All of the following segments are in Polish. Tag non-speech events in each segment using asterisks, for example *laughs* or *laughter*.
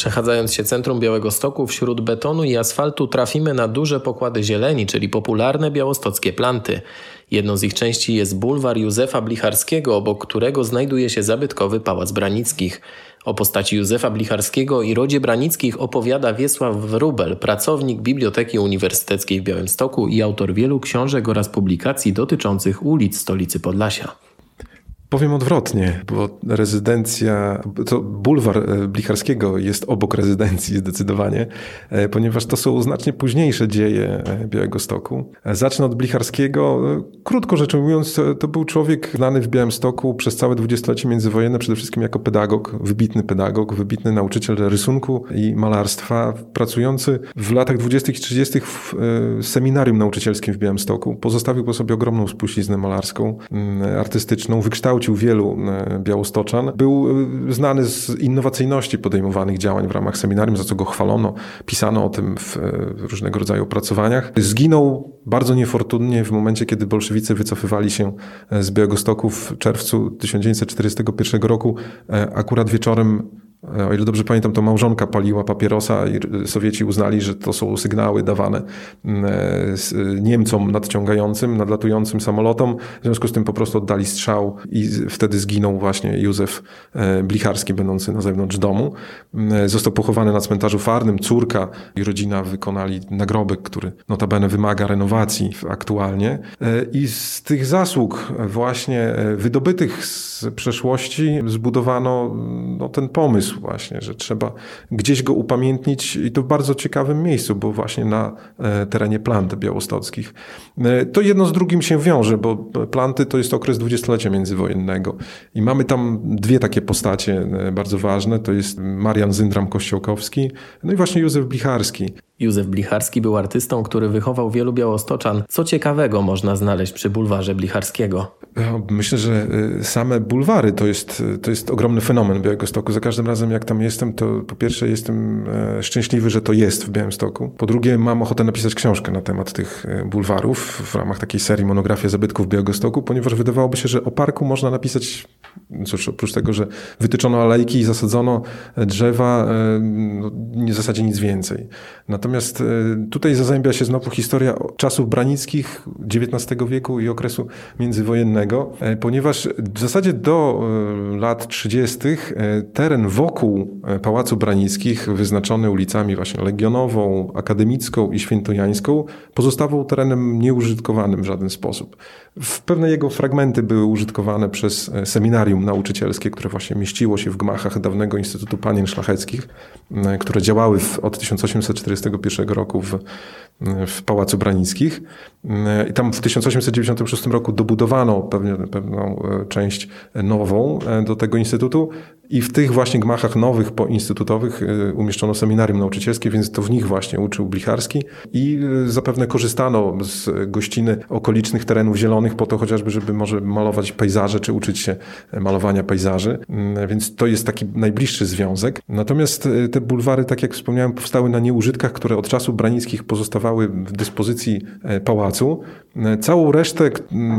Przechadzając się centrum Białego Stoku wśród betonu i asfaltu trafimy na duże pokłady zieleni, czyli popularne białostockie planty. Jedną z ich części jest bulwar Józefa Blicharskiego, obok którego znajduje się zabytkowy Pałac Branickich. O postaci Józefa Blicharskiego i rodzie Branickich opowiada Wiesław Wrubel, pracownik Biblioteki Uniwersyteckiej w Białymstoku i autor wielu książek oraz publikacji dotyczących ulic stolicy Podlasia. Powiem odwrotnie, bo rezydencja, to bulwar e, Blicharskiego jest obok rezydencji zdecydowanie, e, ponieważ to są znacznie późniejsze dzieje e, Białego Stoku. Zacznę od Blicharskiego. Krótko rzecz ujmując, to był człowiek znany w Białymstoku przez całe dwudziestolecie międzywojenne, przede wszystkim jako pedagog, wybitny pedagog, wybitny nauczyciel rysunku i malarstwa, pracujący w latach dwudziestych i trzydziestych w seminarium nauczycielskim w Białymstoku. Pozostawił po sobie ogromną spuściznę malarską, artystyczną, wykształcił kształcił wielu e, białostoczan. Był e, znany z innowacyjności podejmowanych działań w ramach seminarium, za co go chwalono. Pisano o tym w e, różnego rodzaju opracowaniach. Zginął bardzo niefortunnie w momencie, kiedy bolszewicy wycofywali się z Białegostoku w czerwcu 1941 roku. Akurat wieczorem o ile dobrze pamiętam, to małżonka paliła papierosa i Sowieci uznali, że to są sygnały dawane mm, e, Niemcom nadciągającym, nadlatującym samolotom. W związku z tym po prostu oddali strzał i wtedy zginął właśnie Józef e, Blicharski, będący na zewnątrz domu. Został pochowany na cmentarzu farnym. Córka i rodzina wykonali nagrobek, który notabene wymaga renowacji aktualnie. I z tych zasług właśnie wydobytych z przeszłości zbudowano no, ten pomysł, pomysł właśnie, że trzeba gdzieś go upamiętnić i to w bardzo ciekawym miejscu, bo właśnie na e, terenie plant białostockich. E, to jedno z drugim się wiąże, bo planty to jest okres dwudziestolecia międzywojennego i mamy tam dwie takie postacie e, bardzo ważne, to jest Marian Zyndram Kościołkowski, no i właśnie Józef Blicharski. Józef Blicharski był artystą, który wychował wielu białostoczan. Co ciekawego można znaleźć przy bulwarze Blicharskiego? Myślę, że y, same bulwary to jest, to jest ogromny fenomen Białegostoku. Za każdym razem jak tam jestem, to po pierwsze jestem e, szczęśliwy, że to jest w Białymstoku. Po drugie mam ochotę napisać książkę na temat tych e, bulwarów w ramach takiej serii monografia zabytków Białegostoku, ponieważ wydawałoby się, że o parku można napisać Cóż, oprócz tego, że wytyczono alejki i zasadzono drzewa, e, no, w zasadzie nic więcej. Natomiast e, tutaj zazębia się znowu historia czasów branickich XIX wieku i okresu międzywojennego, e, ponieważ w zasadzie do lat 30. teren wokół Pałacu Branickich, wyznaczony ulicami właśnie Legionową, Akademicką i Świętojańską, pozostawał terenem nieużytkowanym w żaden sposób. W pewne jego fragmenty były użytkowane przez seminarium nauczycielskie, które właśnie mieściło się w gmachach dawnego Instytutu Panien Szlacheckich, które działały w, od 1841 roku w, w Pałacu Branickich. I tam w 1896 roku dobudowano pewnie, pewną e, część nową e, do tego instytutu i w tych właśnie gmachach nowych poinstytutowych e, umieszczono seminarium nauczycielskie, więc to w nich właśnie uczył Blicharski i zapewne korzystano z gościny okolicznych terenów zielonych po to chociażby, żeby może malować pejzaże, czy uczyć się malowania pejzaży, mm, więc to jest taki najbliższy związek. Natomiast te bulwary, tak jak wspomniałem, powstały na nieużytkach, które od czasów branickich pozostawały w dyspozycji pałacu pałacu. Całą resztę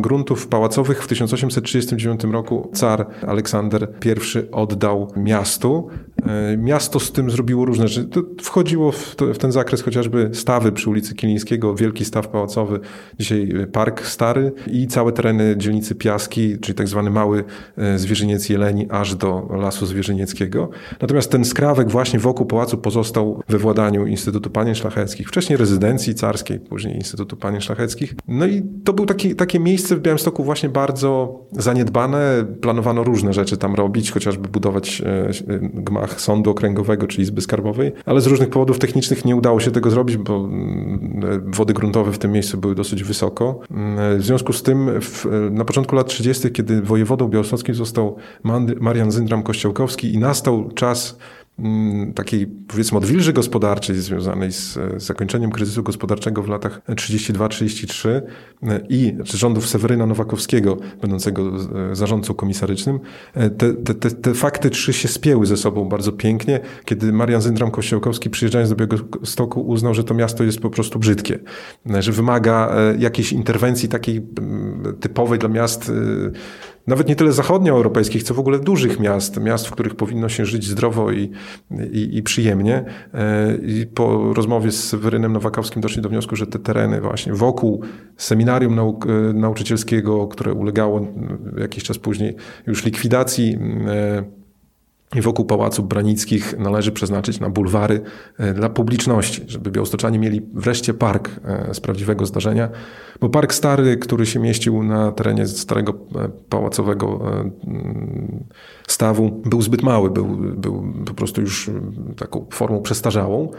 gruntów pałacowych w 1839 roku car Aleksander I oddał miastu. E, miasto z tym zrobiło różne rzeczy. To wchodziło w, to, w, ten zakres chociażby stawy przy ulicy Kilińskiego, wielki staw pałacowy, dzisiaj Park Stary i całe tereny dzielnicy Piaski, czyli tak zwany mały e, zwierzyniec Jeleni, aż do Lasu Zwierzynieckiego. Natomiast ten skrawek właśnie wokół pałacu pozostał we władaniu Instytutu Panien Szlacheckich, wcześniej rezydencji rezydencji carskiej, później Instytutu Panien Szlacheckich. No i to był taki, takie miejsce w Białymstoku właśnie bardzo zaniedbane. Planowano różne rzeczy tam robić, chociażby budować e, gmach sądu okręgowego czy izby skarbowej, ale z różnych powodów technicznych nie udało się tego zrobić, bo mm, wody gruntowe w tym miejscu były dosyć wysoko. Mm, w związku z tym w, na początku lat 30., kiedy wojewodą białostockim został Marian Zyndram Kościołkowski i nastał czas takiej powiedzmy odwilży gospodarczej związanej z, zakończeniem kryzysu gospodarczego w latach 32-33 e, i rządów Seweryna Nowakowskiego, będącego e, zarządcą komisarycznym, e, te, te, te, te fakty trzy się spięły ze sobą bardzo pięknie, kiedy Marian Zyndram Kościołkowski przyjeżdżając do Białegostoku uznał, że to miasto jest po prostu brzydkie, że wymaga jakiejś interwencji takiej mm, typowej dla miast nawet nie tyle zachodnioeuropejskich, co w ogóle dużych miast, miast, w których powinno się żyć zdrowo i, i, i przyjemnie. E, I po rozmowie z Sewerynem Nowakowskim doszli do wniosku, że te tereny właśnie wokół seminarium e, nauczycielskiego, które ulegało jakiś czas później już likwidacji, e, wokół Pałaców Branickich należy przeznaczyć na bulwary dla publiczności, żeby białostoczanie mieli wreszcie park z prawdziwego zdarzenia. Bo park stary, który się mieścił na terenie starego e, pałacowego e, stawu, był zbyt mały, był, był po prostu już taką formą przestarzałą.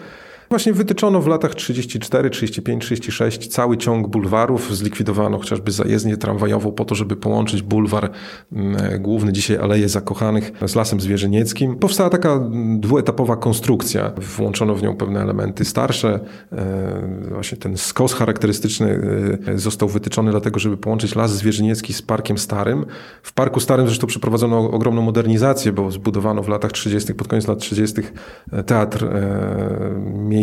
Właśnie wytyczono w latach 34, 35, 36 cały ciąg bulwarów. Zlikwidowano chociażby zajezdnię tramwajową po to, żeby połączyć bulwar mm, główny, dzisiaj Aleje Zakochanych, z Lasem Zwierzynieckim. Powstała taka dwuetapowa konstrukcja. Włączono w nią pewne elementy starsze. E, właśnie ten skos charakterystyczny e, został wytyczony dlatego, żeby połączyć Las Zwierzyniecki z Parkiem Starym. W Parku Starym zresztą przeprowadzono ogromną modernizację, bo zbudowano w latach 30., pod koniec lat 30. teatr miejski,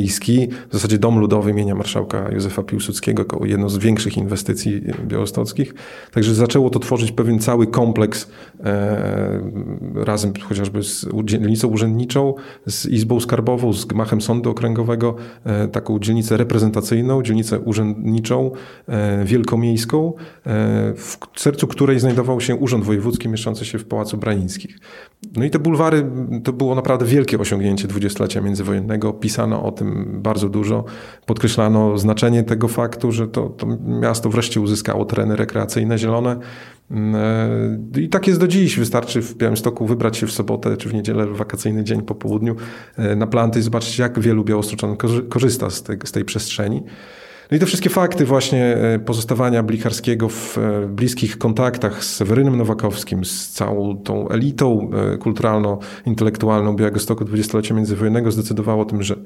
w zasadzie dom ludowy imienia marszałka Józefa Piłsudskiego, jedno z większych inwestycji białostockich. Także zaczęło to tworzyć pewien cały kompleks e, razem chociażby z dzielnicą urzędniczą, z Izbą Skarbową, z gmachem Sądu Okręgowego, e, taką dzielnicę reprezentacyjną, dzielnicę urzędniczą, e, wielkomiejską, e, w sercu której znajdował się Urząd Wojewódzki mieszczący się w Pałacu Branickich. No i te bulwary to było naprawdę wielkie osiągnięcie dwudziestolecia międzywojennego. Pisano o tym bardzo dużo. Podkreślano znaczenie tego faktu, że to, to miasto wreszcie uzyskało tereny rekreacyjne, zielone. Mm, e, I tak jest do dziś. Wystarczy w Białymstoku wybrać się w sobotę czy w niedzielę, w wakacyjny dzień po południu e, na planty i zobaczyć, jak wielu białostoczan korzysta z tej, z tej przestrzeni. No i te wszystkie fakty właśnie e, pozostawania Blicharskiego w bliskich kontaktach z Sewerynem Nowakowskim, z całą tą elitą kulturalno-intelektualną Białegostoku dwudziestolecia międzywojennego zdecydowało o tym, że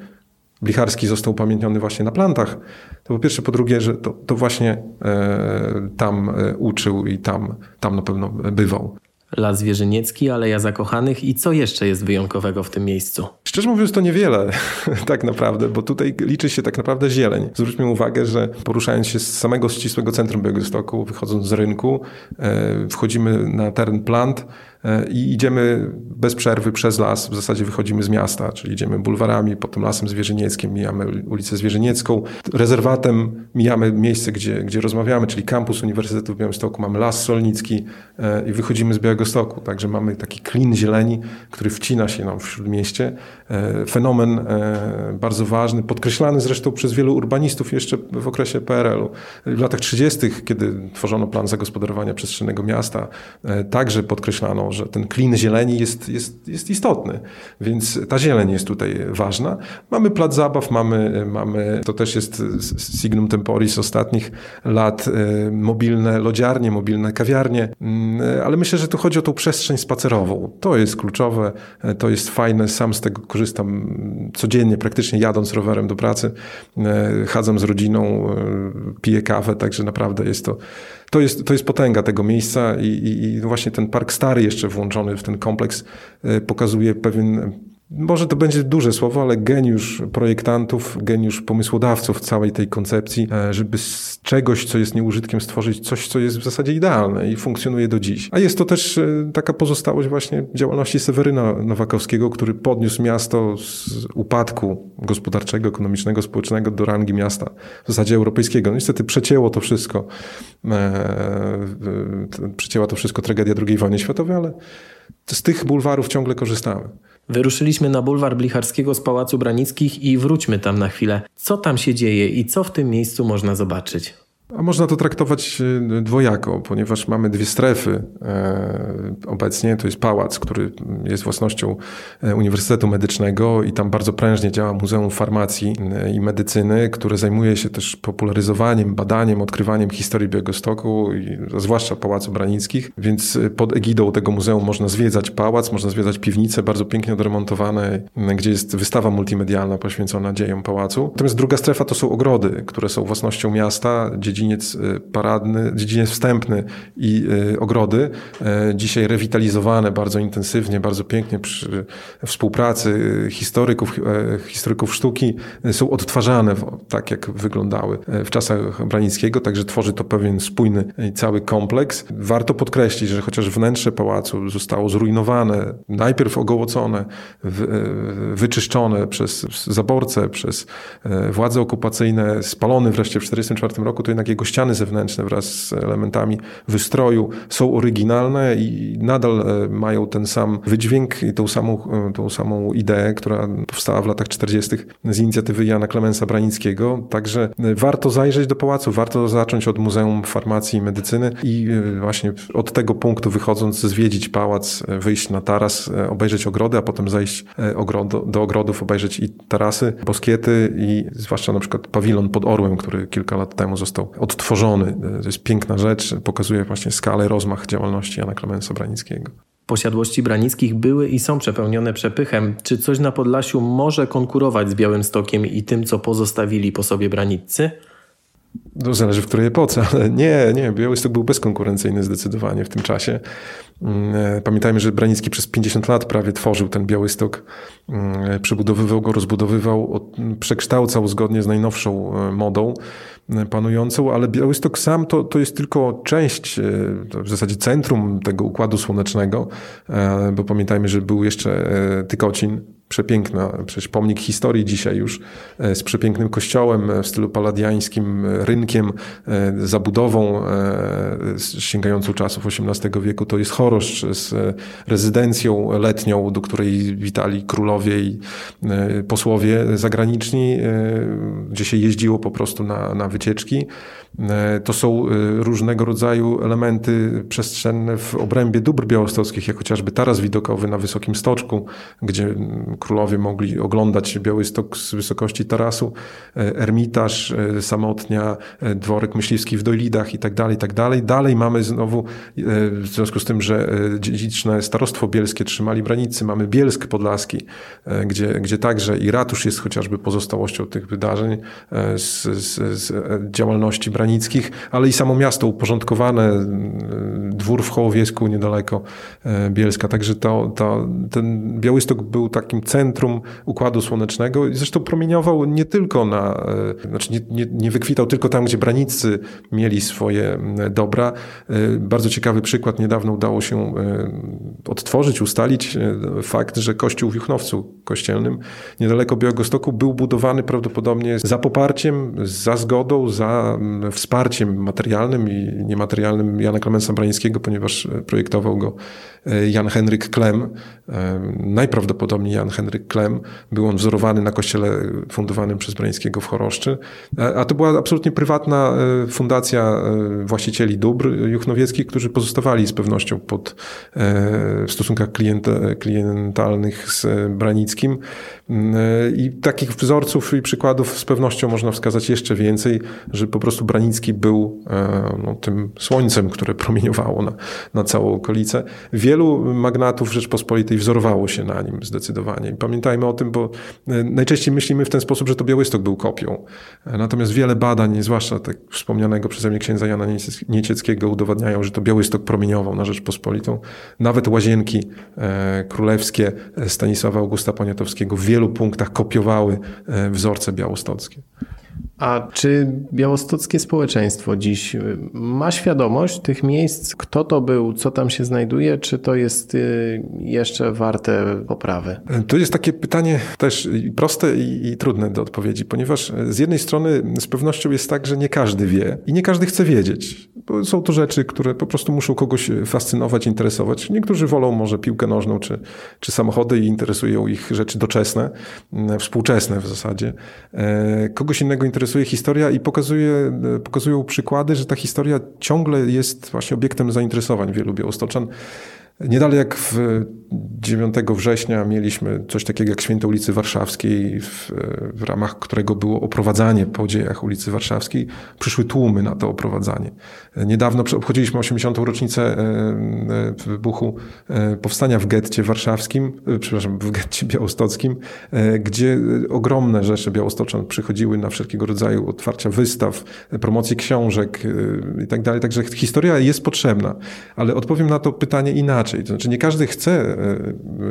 Blicharski został upamiętniony właśnie na plantach, to po pierwsze, po drugie, że to, to właśnie e, tam e, uczył i tam, tam na pewno bywał. Las Wierzyniecki, Aleja Zakochanych i co jeszcze jest wyjątkowego w tym miejscu? Szczerze mówiąc, to niewiele *laughs* tak naprawdę, bo tutaj liczy się tak naprawdę zieleń. Zwróćmy uwagę, że poruszając się z samego ścisłego centrum Białegostoku, wychodząc z rynku, e, wchodzimy na teren plant, i idziemy bez przerwy przez las, w zasadzie wychodzimy z miasta, czyli idziemy bulwarami, potem lasem zwierzynieckim, mijamy ulicę Zwierzyniecką, rezerwatem mijamy miejsce, gdzie, gdzie rozmawiamy, czyli kampus Uniwersytetu w Białymstoku, mamy las Solnicki e, i wychodzimy z Białegostoku, także mamy taki klin zieleni, który wcina się nam w śródmieście. E, fenomen bardzo ważny, podkreślany zresztą przez wielu urbanistów jeszcze w okresie PRL-u. W latach 30., kiedy tworzono plan zagospodarowania przestrzennego miasta, także podkreślano że ten klin zieleni jest, jest, jest istotny, więc ta zieleń jest tutaj ważna. Mamy plac zabaw, mamy, mamy to też jest signum temporis ostatnich lat, e, mobilne lodziarnie, mobilne kawiarnie, mm, ale myślę, że tu chodzi o tą przestrzeń spacerową. To jest kluczowe, e, to jest fajne, sam z tego korzystam codziennie, praktycznie jadąc rowerem do pracy, e, chadzam z rodziną, piję kawę, także naprawdę jest to to jest, to jest potęga tego miejsca i, i, i właśnie ten park stary jeszcze włączony w ten kompleks e, pokazuje pewien może to będzie duże słowo, ale geniusz projektantów, geniusz pomysłodawców całej tej koncepcji, e, żeby z czegoś, co jest nieużytkiem, stworzyć coś, co jest w zasadzie idealne i funkcjonuje do dziś. A jest to też e, taka pozostałość właśnie działalności Seweryna Nowakowskiego, który podniósł miasto z upadku gospodarczego, ekonomicznego, społecznego do rangi miasta w zasadzie europejskiego. No niestety przecięło to wszystko, e, przecięła to wszystko tragedia II wojny światowej, ale z tych bulwarów ciągle korzystamy. Wyruszyliśmy na bulwar Blicharskiego z Pałacu Branickich i wróćmy tam na chwilę. Co tam się dzieje i co w tym miejscu można zobaczyć? A można to traktować e, dwojako, ponieważ mamy dwie strefy e, obecnie. To jest pałac, który jest własnością e, Uniwersytetu Medycznego i tam bardzo prężnie działa Muzeum Farmacji i Medycyny, które zajmuje się też popularyzowaniem, badaniem, odkrywaniem historii Białegostoku, zwłaszcza Pałacu Branickich. Więc pod egidą tego muzeum można zwiedzać pałac, można zwiedzać piwnice bardzo pięknie odremontowane, gdzie jest wystawa multimedialna poświęcona dziejom pałacu. Natomiast druga strefa to są ogrody, które są własnością miasta, dziedziniec y, paradny, dziedziniec wstępny i y, ogrody, e, dzisiaj rewitalizowane bardzo intensywnie, bardzo pięknie przy współpracy historyków, e, historyków sztuki są odtwarzane tak, jak wyglądały e, w czasach Branickiego, także tworzy to pewien spójny cały kompleks. Warto podkreślić, że chociaż wnętrze pałacu zostało zrujnowane, najpierw ogołocone, wyczyszczone przez zaborcę, przez władze okupacyjne, spalony wreszcie w 1944 roku, to jednak jego ściany zewnętrzne wraz z elementami wystroju są oryginalne i nadal e, mają ten sam wydźwięk i tą samą, e, tą samą ideę, która powstała w latach 40. z inicjatywy Jana Klemensa Branickiego. Także e, warto zajrzeć do pałacu, warto zacząć od Muzeum Farmacji i Medycyny i właśnie od tego punktu wychodząc zwiedzić pałac, wyjść na taras, obejrzeć ogrody, a potem zejść do ogrodów, obejrzeć i tarasy, boskiety i zwłaszcza na przykład pawilon pod Orłem, który kilka lat temu został odtworzony. To jest piękna rzecz, pokazuje właśnie skalę, rozmach działalności Jana Klemensa Branickiego. Posiadłości Branickich były i są przepełnione przepychem. Czy coś na Podlasiu może konkurować z Białymstokiem i tym, co pozostawili po sobie Braniccy? To zależy w której epoce, ale nie, nie, Białystok był bezkonkurencyjny zdecydowanie w tym czasie. Mm, e, pamiętajmy, że Branicki przez 50 lat prawie tworzył ten Białystok, mm, przebudowywał go, rozbudowywał, przekształcał zgodnie z najnowszą e, modą e, panującą, ale Białystok sam to, to jest tylko część, w zasadzie centrum tego układu słonecznego, bo pamiętajmy, że był jeszcze Tykocin, przepiękna, przecież pomnik historii dzisiaj już, e, z przepięknym kościołem e, w stylu paladiańskim, e, rynkiem, zabudową sięgającą czasów XVIII wieku. To jest choroszcz z rezydencją letnią, do której witali królowie i posłowie zagraniczni, gdzie się jeździło po prostu na, na wycieczki. To są różnego rodzaju elementy przestrzenne w obrębie dóbr białostockich, jak chociażby taras widokowy na Wysokim Stoczku, gdzie królowie mogli oglądać Białystok z wysokości tarasu, e, Ermitaż, e, Samotnia, e, dworek myśliwski w Dojlidach i tak dalej, i tak dalej. Dalej mamy znowu, w związku z tym, że dziedziczne starostwo bielskie trzymali branicy, mamy Bielsk Podlaski, gdzie, gdzie także i ratusz jest chociażby pozostałością tych wydarzeń z, z, z działalności branickich, ale i samo miasto uporządkowane, dwór w Hołowiesku niedaleko Bielska. Także to, to, ten Białystok był takim centrum Układu Słonecznego zresztą promieniował nie tylko na, e, znaczy nie, nie, nie wykwitał tylko tam, gdzie branicy mieli swoje dobra. E, bardzo ciekawy przykład, niedawno udało się e, odtworzyć, ustalić fakt, że kościół w Juchnowcu kościelnym niedaleko Białegostoku był budowany prawdopodobnie za poparciem, za zgodą, za wsparciem materialnym i niematerialnym Jana Klemensa Brańskiego, ponieważ projektował go Jan Henryk Klem, najprawdopodobniej Jan Henryk Klem. Był on wzorowany na kościele fundowanym przez Brańskiego w Choroszczy. A to była absolutnie prywatna e, fundacja e, właścicieli dóbr juchnowieckich, którzy pozostawali z pewnością pod, e, w stosunkach klientalnych z Branickim. I takich wzorców i przykładów z pewnością można wskazać jeszcze więcej, że po prostu Branicki był no, tym słońcem, które promieniowało na, na całą okolicę. Wielu magnatów Rzeczpospolitej wzorowało się na nim zdecydowanie. I pamiętajmy o tym, bo e, najczęściej myślimy w ten sposób, że to Białystok był kopią. E, natomiast wiele badań, zwłaszcza tak wspomnianego przeze mnie księdza Jana Niecieckiego udowadniają, że to Białystok promieniował na Rzeczpospolitą. Nawet łazienki e, królewskie Stanisława Augusta Poniatowskiego w wielu punktach kopiowały wzorce białostockie. A czy białostockie społeczeństwo dziś y, ma świadomość tych miejsc, kto to był, co tam się znajduje, czy to jest y, jeszcze warte poprawy? To jest takie pytanie też proste i, i, trudne do odpowiedzi, ponieważ z jednej strony z pewnością jest tak, że nie każdy wie i nie każdy chce wiedzieć. Bo są to rzeczy, które po prostu muszą kogoś fascynować, interesować. Niektórzy wolą może piłkę nożną czy, czy samochody i interesują ich rzeczy doczesne, współczesne w zasadzie. E, kogoś innego interesuje historia i pokazuje, pokazują przykłady, że ta historia ciągle jest właśnie obiektem zainteresowań wielu białostoczan. Nie dalej jak w 9 września mieliśmy coś takiego jak Święto ulicy Warszawskiej, w, w, ramach którego było oprowadzanie po dziejach ulicy Warszawskiej. Przyszły tłumy na to oprowadzanie. Niedawno obchodziliśmy 80. rocznicę e, e, wybuchu e, powstania w getcie warszawskim, przepraszam, w getcie białostockim, gdzie ogromne rzesze białostoczan przychodziły na wszelkiego rodzaju otwarcia wystaw, promocje książek i tak. Także historia jest potrzebna, ale odpowiem na to pytanie inaczej. To znaczy nie każdy chce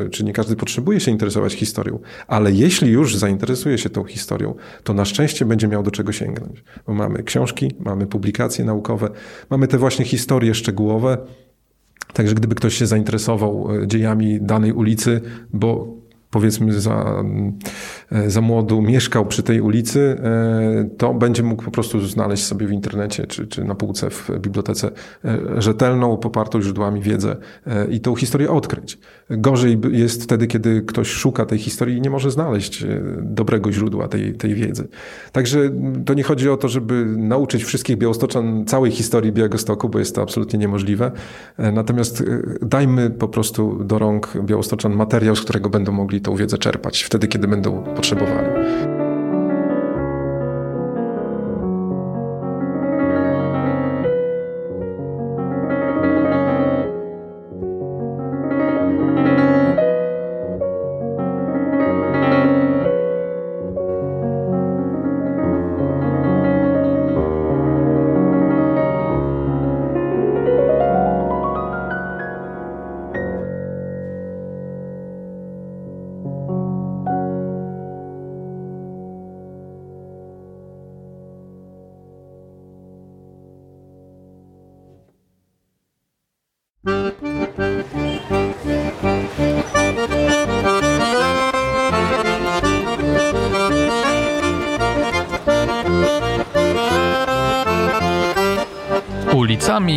E, czy nie każdy potrzebuje się interesować historią, ale jeśli już zainteresuje się tą historią, to na szczęście będzie miał do czego sięgnąć. Bo mamy książki, mamy publikacje naukowe, mamy te właśnie historie szczegółowe. Także gdyby ktoś się zainteresował e, dziejami danej ulicy, bo powiedzmy za, e, za młodu mieszkał przy tej ulicy, e, to będzie mógł po prostu znaleźć sobie w internecie czy, czy na półce w bibliotece e, rzetelną, popartą źródłami wiedzę i tą historię odkryć. Gorzej jest wtedy, kiedy ktoś szuka tej historii i nie może znaleźć dobrego źródła tej, tej wiedzy. Także to nie chodzi o to, żeby nauczyć wszystkich białostoczan całej historii Białegostoku, bo jest to absolutnie niemożliwe. Natomiast dajmy po prostu do rąk białostoczan materiał, z którego będą mogli tą wiedzę czerpać wtedy, kiedy będą potrzebowali.